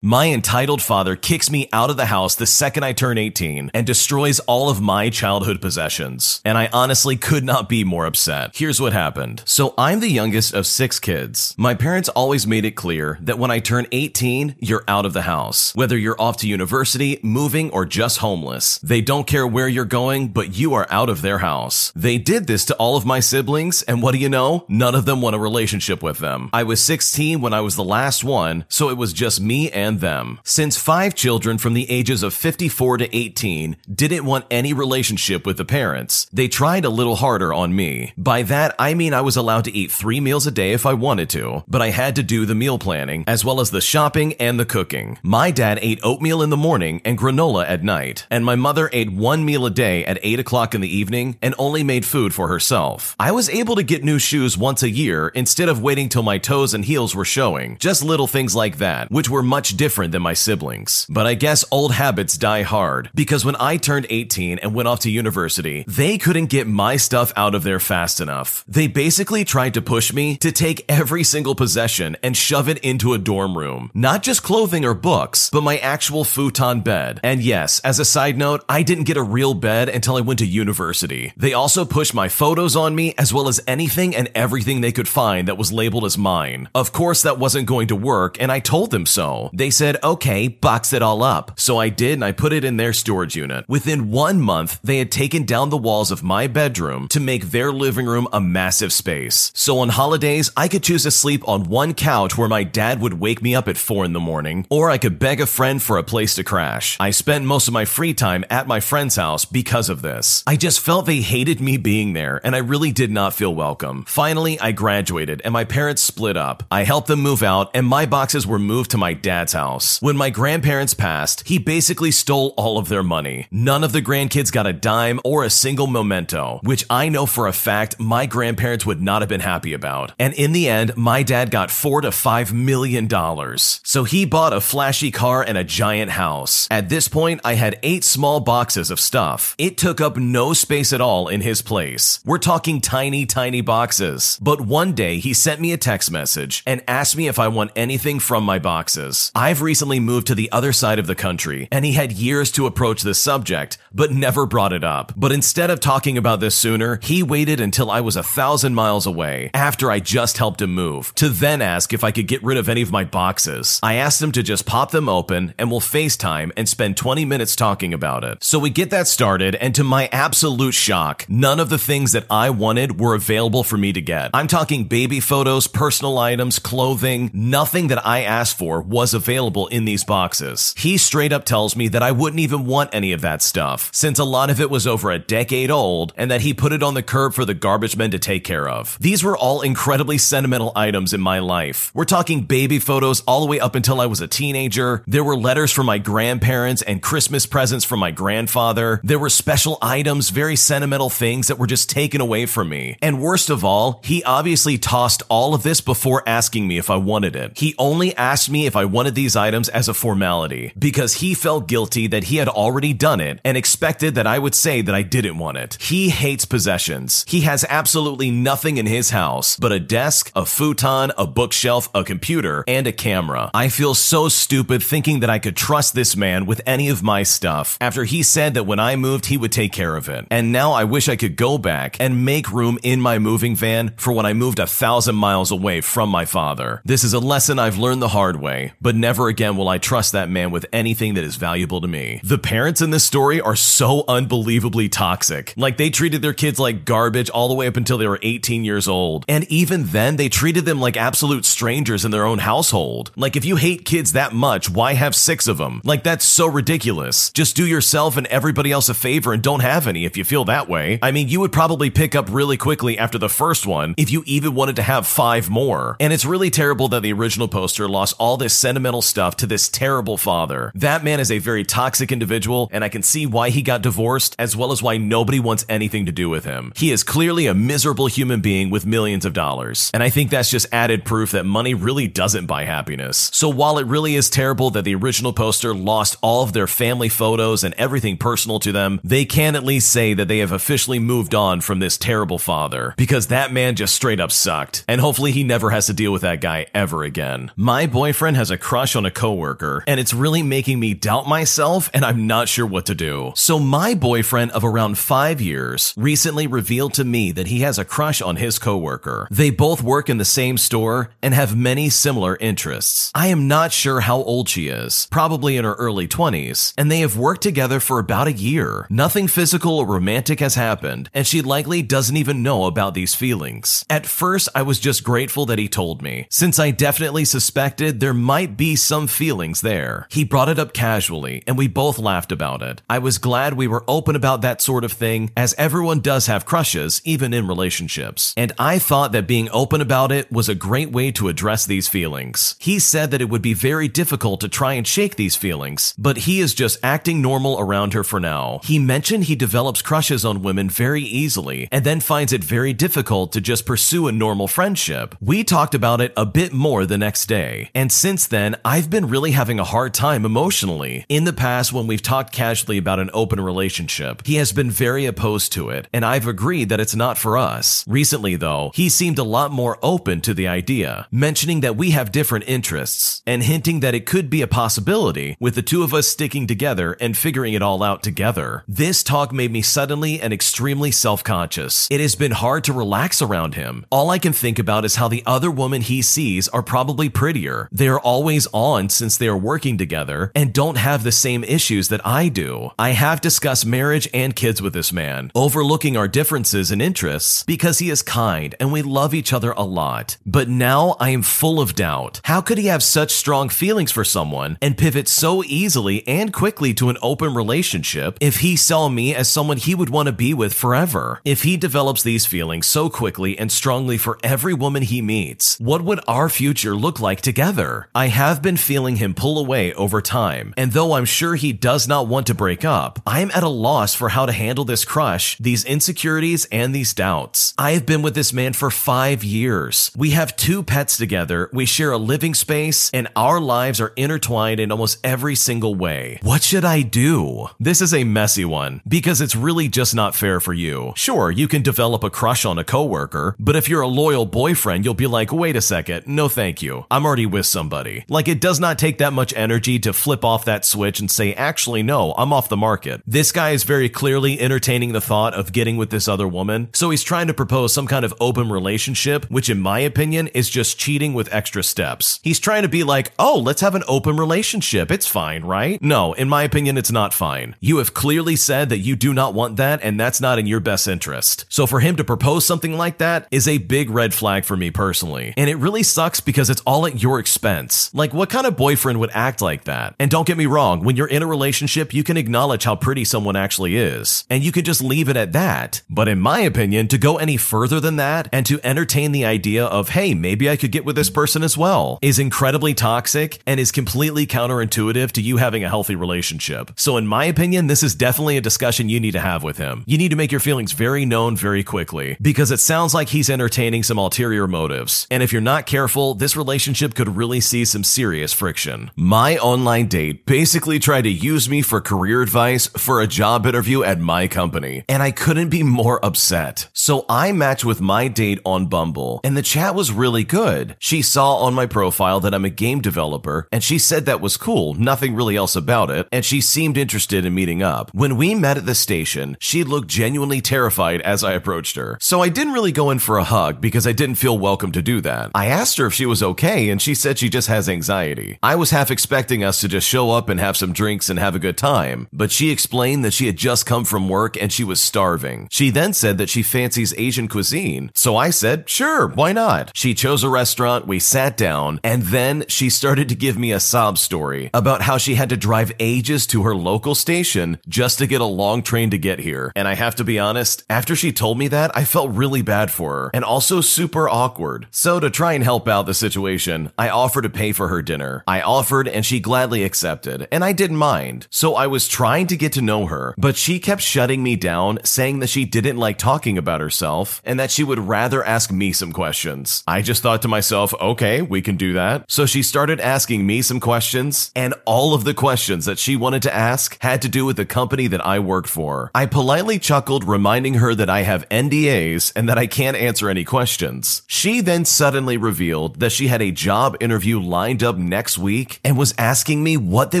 My entitled father kicks me out of the house the second I turn 18 and destroys all of my childhood possessions. And I honestly could not be more upset. Here's what happened. So I'm the youngest of six kids. My parents always made it clear that when I turn 18, you're out of the house. Whether you're off to university, moving, or just homeless. They don't care where you're going, but you are out of their house. They did this to all of my siblings, and what do you know? None of them want a relationship with them. I was 16 when I was the last one, so it was just me and them. Since five children from the ages of 54 to 18 didn't want any relationship with the parents, they tried a little harder on me. By that, I mean I was allowed to eat three meals a day if I wanted to, but I had to do the meal planning, as well as the shopping and the cooking. My dad ate oatmeal in the morning and granola at night, and my mother ate one meal a day at 8 o'clock in the evening and only made food for herself. I was able to get new shoes once a year instead of waiting till my toes and heels were showing. Just little things like that, which were much different than my siblings. But I guess old habits die hard because when I turned 18 and went off to university, they couldn't get my stuff out of there fast enough. They basically tried to push me to take every single possession and shove it into a dorm room. Not just clothing or books, but my actual futon bed. And yes, as a side note, I didn't get a real bed until I went to university. They also pushed my photos on me as well as anything and everything they could find that was labeled as mine. Of course, that wasn't going to work, and I told them so. They said, okay, box it all up. So I did and I put it in their storage unit. Within one month, they had taken down the walls of my bedroom to make their living room a massive space. So on holidays, I could choose to sleep on one couch where my dad would wake me up at four in the morning, or I could beg a friend for a place to crash. I spent most of my free time at my friend's house because of this. I just felt they hated me being there, and I really did not feel welcome. Finally, I graduated and my parents split up. I helped them move out, and my boxes were moved to my dad's house. When my grandparents passed, he basically stole all of their money. None of the grandkids got a dime or a single memento, which I know for a fact my grandparents would not have been happy about. And in the end, my dad got four to five million dollars. So he bought a flashy car and a giant house. At this point, I had eight small boxes of stuff. It took up no space at all in his place. We're talking tiny, tiny boxes. But one day he sent me a text message and asked me if I want anything from my boxes. I've recently moved to the other side of the country, and he had years to approach this subject, but never brought it up. But instead of talking about this sooner, he waited until I was a thousand miles away, after I just helped him move, to then ask if I could get rid of any of my boxes. I asked him to just pop them open, and we'll FaceTime and spend 20 minutes talking about it. So we get that started, and to my absolute shock, none of the things that I wanted were available for me to get. I'm talking baby photos, personal items, clothing, nothing that I asked for was available in these boxes. He straight up tells me that I wouldn't even want any of that stuff, since a lot of it was over a decade old, and that he put it on the curb for the garbage men to take care of. These were all incredibly sentimental items in my life. We're talking baby photos all the way up until I was a teenager. There were letters from my grandparents and Christmas presents from my grandfather. There were special items, very sentimental things that were just taken away from me. And worst of all, he obviously tossed all of this before asking me if I wanted it. He only asked me if I wanted these items as a formality because he felt guilty that he had already done it and expected that I would say that I didn't want it. He hates possessions. He has absolutely nothing in his house but a desk, a futon, a bookshelf, a computer, and a camera. I feel so stupid thinking that I could trust this man with any of my stuff after he said that when I moved, he would take care of it. And now I wish I could go back and make room in my moving van for when I moved a thousand miles away from my father. This is a lesson I've learned the hard way, but never again will I trust that man with anything that is valuable to me. The parents in this story are so unbelievably toxic. Like they treated their kids like garbage all the way up until they were 18 years old. And even then, they treated them like absolute strangers in their own household. Like if you hate kids that much, why have six of them? Like that's so ridiculous. Just do yourself and everybody else a favor and don't have any if you feel that way. I mean, you would probably pick up really quickly after the first one if you even wanted to have five more. And it's really terrible that the original poster lost all this sentimental stuff to this terrible father. That man is a very toxic individual, and I can see why he got divorced, as well as why nobody wants anything to do with him. He is clearly a miserable human being with millions of dollars, and I think that's just added proof that money really doesn't buy happiness. So while it really is terrible that the original poster lost all of their family photos and everything personal to them, they can at least say that they have officially moved on from this terrible father, because that man just straight up sucked, and hopefully he never has to deal with that guy ever again. My boyfriend has a crush crush on a coworker, and it's really making me doubt myself, and I'm not sure what to do. So, my boyfriend of around five years recently revealed to me that he has a crush on his coworker. They both work in the same store and have many similar interests. I am not sure how old she is, probably in her early 20s, and they have worked together for about a year. Nothing physical or romantic has happened, and she likely doesn't even know about these feelings. At first, I was just grateful that he told me, since I definitely suspected there might be some feelings there. He brought it up casually, and we both laughed about it. I was glad we were open about that sort of thing, as everyone does have crushes, even in relationships. And I thought that being open about it was a great way to address these feelings. He said that it would be very difficult to try and shake these feelings, but he is just acting normal around her for now. He mentioned he develops crushes on women very easily and then finds it very difficult to just pursue a normal friendship. We talked about it a bit more the next day, and since then, I've been really having a hard time emotionally. In the past, when we've talked casually about an open relationship, he has been very opposed to it, and I've agreed that it's not for us. Recently, though, he seemed a lot more open to the idea, mentioning that we have different interests and hinting that it could be a possibility with the two of us sticking together and figuring it all out together. This talk made me suddenly and extremely self conscious. It has been hard to relax around him. All I can think about is how the other woman he sees are probably prettier. They are always on since they are working together and don't have the same issues that I do. I have discussed marriage and kids with this man, overlooking our differences and interests because he is kind and we love each other a lot. But now I am full of doubt. How could he have such strong feelings for someone and pivot so easily and quickly to an open relationship if he saw me as someone he would want to be with forever? If he develops these feelings so quickly and strongly for every woman he meets, what would our future look like together? I have been feeling him pull away over time, and though I'm sure he does not want to break up, I'm at a loss for how to handle this crush, these insecurities, and these doubts. I have been with this man for five years. We have two pets together, we share a living space, and our lives are intertwined in almost every single way. What should I do? This is a messy one because it's really just not fair for you. Sure, you can develop a crush on a coworker, but if you're a loyal boyfriend, you'll be like, wait a second, no thank you. I'm already with somebody. Like it does not take that much energy to flip off that switch and say, actually, no, I'm off the market. This guy is very clearly entertaining the thought of getting with this other woman, so he's trying to propose some kind of open relationship, which in my opinion is just cheating with extra steps. He's trying to be like, oh, let's have an open relationship. It's fine, right? No, in my opinion, it's not fine. You have clearly said that you do not want that, and that's not in your best interest. So for him to propose something like that is a big red flag for me personally. And it really sucks because it's all at your expense. Like, what kind of boyfriend would act like that? And don't get me wrong, when you're in a relationship, you can acknowledge how pretty someone actually is, and you can just leave it at that. But in my opinion, to go any further than that and to entertain the idea of, hey, maybe I could get with this person as well, is incredibly toxic and is completely counterintuitive to you having a healthy relationship. So, in my opinion, this is definitely a discussion you need to have with him. You need to make your feelings very known very quickly because it sounds like he's entertaining some ulterior motives. And if you're not careful, this relationship could really see some serious friction. My online date basically tried to use me for career advice for a job interview at my company, and I couldn't be more upset. So I matched with my date on Bumble, and the chat was really good. She saw on my profile that I'm a game developer, and she said that was cool, nothing really else about it, and she seemed interested in meeting up. When we met at the station, she looked genuinely terrified as I approached her. So I didn't really go in for a hug because I didn't feel welcome to do that. I asked her if she was okay, and she said she just has anxiety. I was half expecting us to just show up and have some drinks and have a good time, but she explained that she had just come from work and she was starving. She then said that she fancies Asian cuisine, so I said, sure, why not? She chose a restaurant, we sat down, and then she started to give me a sob story about how she had to drive ages to her local station just to get a long train to get here. And I have to be honest, after she told me that, I felt really bad for her and also super awkward. So to try and help out the situation, I offered to pay for her dinner. I offered and she gladly accepted, and I didn't mind. So I was trying to get to know her, but she kept shutting me down, saying that she didn't like talking about herself and that she would rather ask me some questions. I just thought to myself, okay, we can do that. So she started asking me some questions, and all of the questions that she wanted to ask had to do with the company that I worked for. I politely chuckled, reminding her that I have NDAs and that I can't answer any questions. She then suddenly revealed that she had a job interview lined up next week and was asking me what they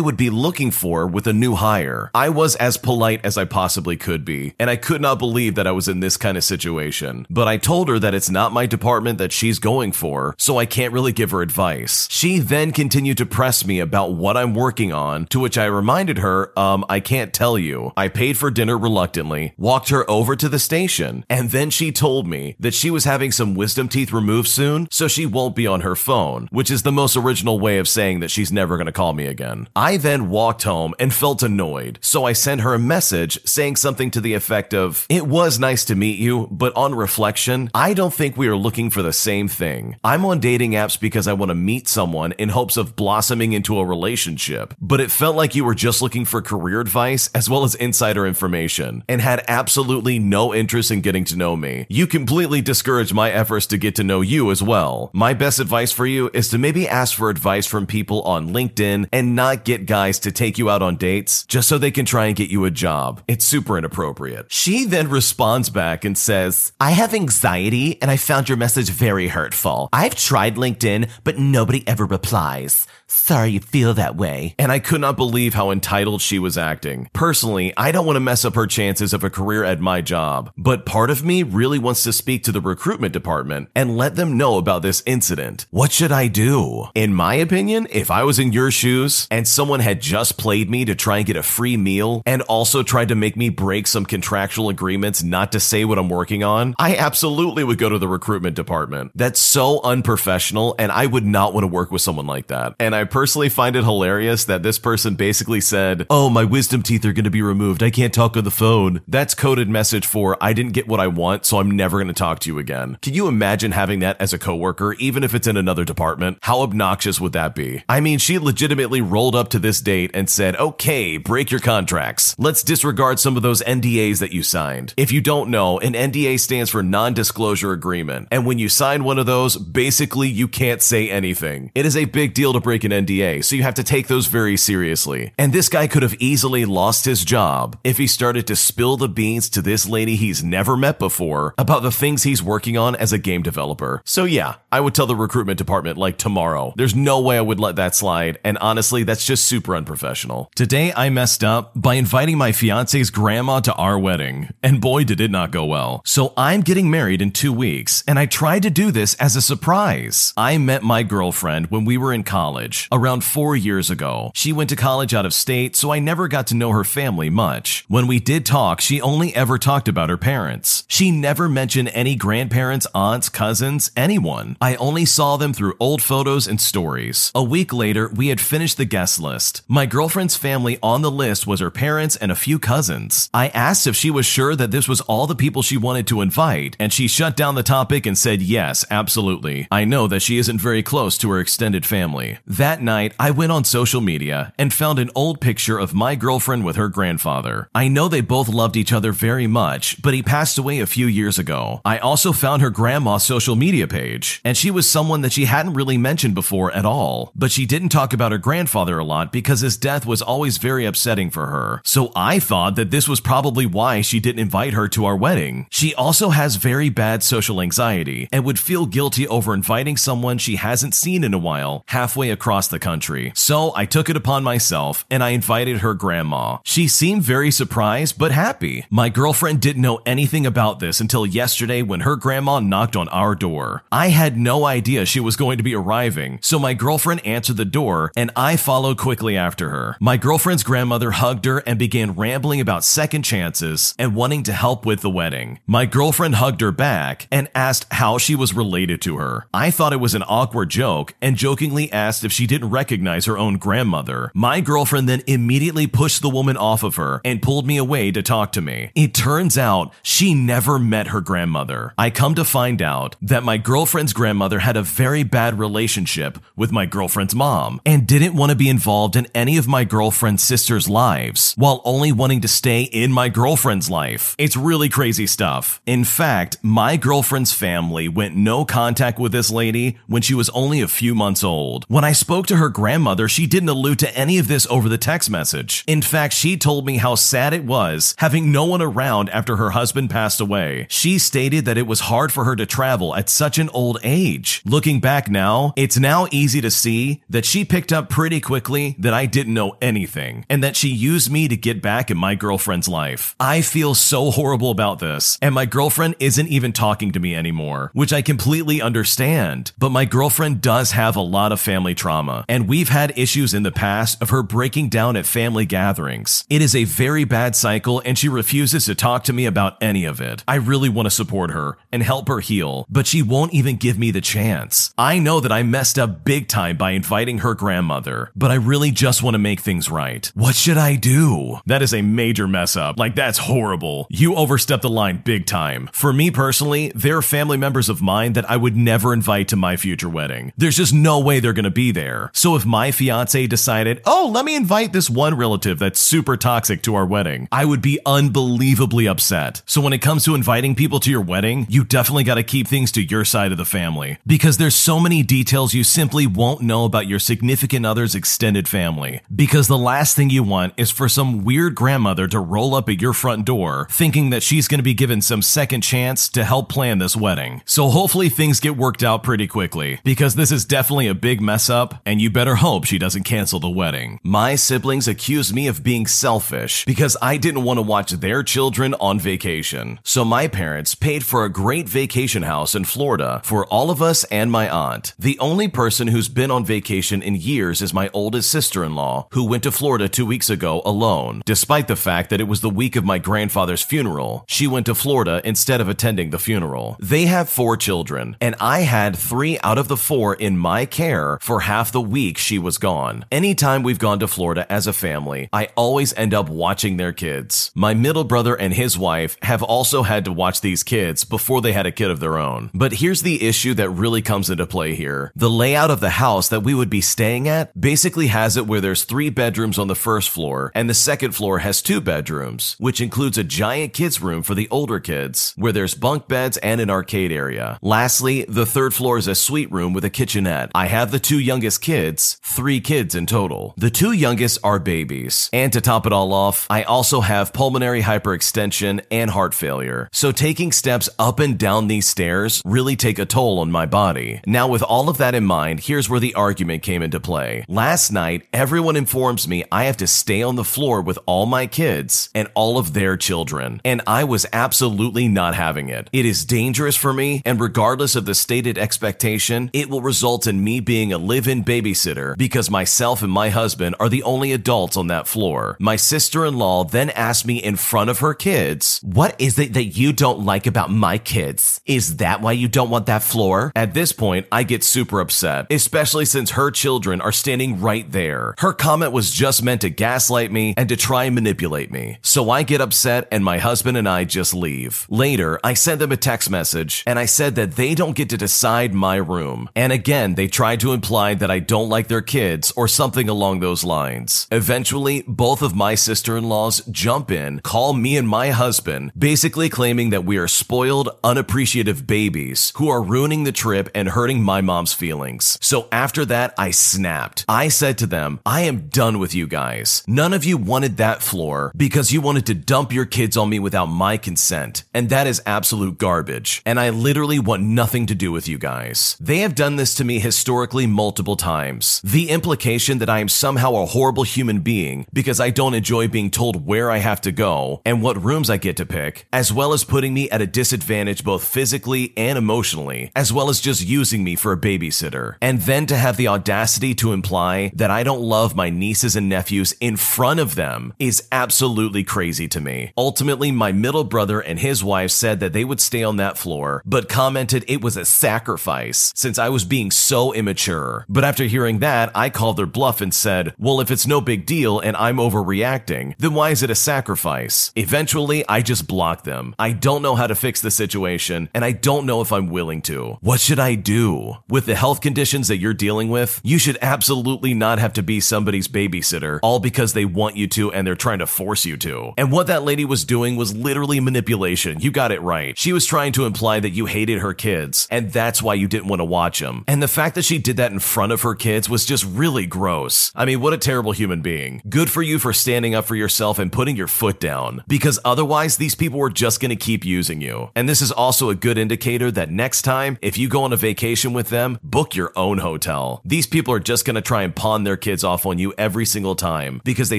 would be looking for with a new hire. I was as polite as I possibly could be, and I could not believe that I was in this kind of situation. But I told her that it's not my department that she's going for, so I can't really give her advice. She then continued to press me about what I'm working on, to which I reminded her, um, I can't tell you. I paid for dinner reluctantly, walked her over to the station, and then she told me that she was having some wisdom teeth removed soon, so she won't be on her phone, which is the most original way of saying that she's never going to call me again. I then walked home and felt annoyed, so I sent her a message saying something to the effect of, It was nice to meet you, but on reflection, I don't think we are looking for the same thing. I'm on dating apps because I want to meet someone in hopes of blossoming into a relationship, but it felt like you were just looking for career advice as well as insider information and had absolutely no interest in getting to know me. You completely discouraged my efforts to get to know you as well. My best advice for you is to maybe ask for advice from people on LinkedIn and not get guys to take you out on dates just so they can try and get you a job. It's super inappropriate. She then responds back and says, I have anxiety and I found your message very hurtful. I've tried LinkedIn, but nobody ever replies. Sorry you feel that way. And I could not believe how entitled she was acting. Personally, I don't want to mess up her chances of a career at my job, but part of me really wants to speak to the recruitment department and let them know about this incident. What should I do? In my opinion, if I was in your shoes and someone had just played me to try and get a free meal and also tried to make me break some contractual agreements not to say what I'm working on, I absolutely would go to the recruitment department. That's so unprofessional and I would not want to work with someone like that. And I personally find it hilarious that this person basically said, Oh, my wisdom teeth are going to be removed. I can't talk on the phone. That's coded message for I didn't get what I want, so I'm never going to talk to you again. Can you imagine having that as a coworker, even if it's in another department? How obnoxious would that be? I mean, she legitimately rolled up to this date and said, Okay, break your contracts. Let's disregard some of those NDAs that you signed. If you don't know, an NDA stands for non disclosure agreement. And when you sign one of those, basically you can't say anything. It is a big deal to break an NDA, so you have to take those very seriously. And this guy could have easily lost his job if he started to spill the beans to this lady he's never met before about the things he's working on as a game developer. So yeah, I would tell the recruitment department like tomorrow. There's no way I would let that slide, and honestly, that's just super unprofessional. Today I messed up by inviting my fiance's grandma to our wedding, and boy did it not go well. So I'm getting married in two weeks, and I tried to do this as a surprise. I met my girlfriend when we were in college, around four years ago. She went to college out of state, so I never got to know her family much. When we did talk, she only ever talked about her parents. She never mentioned any grandparents, aunts, cousins, anyone. I only saw them through old photos and stories. A week later, we had finished the guest list. My girlfriend's family on the list was her parents and a few cousins. I asked if she was sure that this was all the people she wanted to invite, and she shut down the topic and said yes, absolutely. I know that she isn't very close to her extended family. That night, I went on social media and found an old picture of my girlfriend with her grandfather. I know they both loved each other very much, but he passed away a few years ago. I also found her grandma's social media page, and she was someone that she hadn't really mentioned before at all. But she didn't talk about her grandfather a lot because his death was always very upsetting for her. So I thought that this was probably why she didn't invite her to our wedding. She also has very bad social anxiety and would feel guilty over inviting someone she hasn't seen in a while halfway across the country. So I took it upon myself and I invited her grandma. She seemed very surprised but happy. My girlfriend didn't know anything about this until yesterday when her grandma knocked on our door. I had no idea she was going to be arriving, so my girlfriend answered the door and I followed quickly after her. My girlfriend's grandmother hugged her and began rambling about second chances and wanting to help with the wedding. My girlfriend hugged her back and asked how she was related to her. I thought it was an awkward joke and jokingly asked if she didn't recognize her own grandmother. My girlfriend then immediately pushed the woman off of her and pulled me away to talk to me. It turns out she never met her grandmother. I come to find out that my girlfriend's grandmother had a very bad relationship with my girlfriend's mom and didn't want to be involved in any of my girlfriend's sister's lives while only wanting to stay in my girlfriend's life. It's really crazy stuff. In fact, my girlfriend's family went no contact with this lady when she was only a few months old. When I spoke to her grandmother, she didn't allude to any of this over the text message. In fact, she told me how sad it was having no one around after her husband passed away. She stated that it was hard for her to travel at such an old age. Looking back now, it's now easy to to see that she picked up pretty quickly that I didn't know anything and that she used me to get back in my girlfriend's life. I feel so horrible about this, and my girlfriend isn't even talking to me anymore, which I completely understand. But my girlfriend does have a lot of family trauma, and we've had issues in the past of her breaking down at family gatherings. It is a very bad cycle, and she refuses to talk to me about any of it. I really want to support her and help her heal, but she won't even give me the chance. I know that I messed up big time by inviting her grandmother, but I really just want to make things right. What should I do? That is a major mess up. Like, that's horrible. You overstepped the line big time. For me personally, there are family members of mine that I would never invite to my future wedding. There's just no way they're gonna be there. So if my fiance decided, oh, let me invite this one relative that's super toxic to our wedding, I would be unbelievably upset. So when it comes to inviting people to your wedding, you definitely gotta keep things to your side of the family because there's so many details you simply won't know about your significant other's extended family. Because the last thing you want is for some weird grandmother to roll up at your front door thinking that she's going to be given some second chance to help plan this wedding. So hopefully things get worked out pretty quickly because this is definitely a big mess up and you better hope she doesn't cancel the wedding. My siblings accused me of being selfish because I didn't want to watch their children on vacation. So my parents paid for a great vacation house in Florida for all of us and my aunt. The only person who's been on vacation in years is my oldest sister-in-law who went to Florida 2 weeks ago alone. Despite the fact that it was the week of my grandfather's funeral, she went to Florida instead of attending the funeral. They have four children, and I had three out of the four in my care for half the week she was gone. Anytime we've gone to Florida as a family, I always end up watching their kids. My middle brother and his wife have also had to watch these kids before they had a kid of their own. But here's the issue that really comes into play here. The layout of the house that we would be staying at basically has it where there's three bedrooms on the first floor, and the second floor has two bedrooms, which includes a giant kids room for the older kids, where there's bunk beds and an arcade area. Lastly, the third floor is a suite room with a kitchenette. I have the two youngest kids, three kids in total. The two youngest are babies. And to top it all off, I also have pulmonary hyperextension and heart failure. So taking steps up and down these stairs really take a toll on my body. Now, with all of that in mind, here's where the argument came into play. Last night, everyone informs me I have to stay on the floor with all my kids and all of their children. And I was absolutely not having it. It is dangerous for me, and regardless of the stated expectation, it will result in me being a live in babysitter because myself and my husband are the only adults on that floor. My sister in law then asked me in front of her kids, What is it that you don't like about my kids? Is that why you don't want that floor? At this point, I get super upset, especially since her children are standing right there. Her comment was just meant to gaslight me and to try and manipulate me. So I get upset and my husband and I just leave. Later, I sent them a text message and I said that they don't get to decide my room. And again, they tried to imply that I don't like their kids or something along those lines. Eventually, both of my sister-in-laws jump in, call me and my husband, basically claiming that we are spoiled, unappreciative babies who are ruining the trip and hurting my mom's feelings. So after that, I snapped. I said to them, I am done with you guys. None of you wanted that floor because you wanted to dump your kids on me without my consent. And that is absolute garbage. And I literally want nothing to do with you guys. They have done this to me historically multiple times. The implication that I am somehow a horrible human being because I don't enjoy being told where I have to go and what rooms I get to pick, as well as putting me at a disadvantage both physically and emotionally, as well as just using me for a babysitter. And then to have the audacity to imply that I don't love my nieces and nephews in front of them is absolutely crazy to me. Ultimately, my middle brother and his wife said that they would stay on that floor, but commented it was a sacrifice since I was being so immature. But after hearing that, I called their bluff and said, well, if it's no big deal and I'm overreacting, then why is it a sacrifice? Eventually, I just blocked them. I don't know how to fix the situation, and I don't know if I'm willing to. What should I do? With the health conditions that you're dealing with, you should absolutely not have to be somebody's babysitter, all because they want you to and they're trying to force you to. And what that lady was doing was literally manipulation. You got it right. She was trying to imply that you hated her kids, and that's why you didn't want to watch them. And the fact that she did that in front of her kids was just really gross. I mean, what a terrible human being. Good for you for standing up for yourself and putting your foot down, because otherwise, these people were just going to keep using you. And this is also a good indicator that next time, if you go on a vacation with them, book your own hotel hotel. These people are just going to try and pawn their kids off on you every single time because they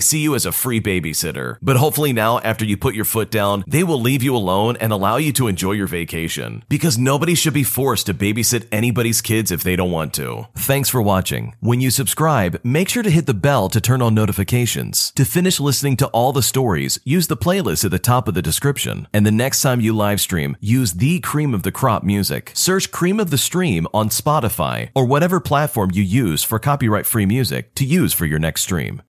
see you as a free babysitter. But hopefully now, after you put your foot down, they will leave you alone and allow you to enjoy your vacation. Because nobody should be forced to babysit anybody's kids if they don't want to. Thanks for watching. When you subscribe, make sure to hit the bell to turn on notifications. To finish listening to all the stories, use the playlist at the top of the description. And the next time you live stream, use the cream of the crop music. Search Cream of the Stream on Spotify or whatever platform you use for copyright free music to use for your next stream.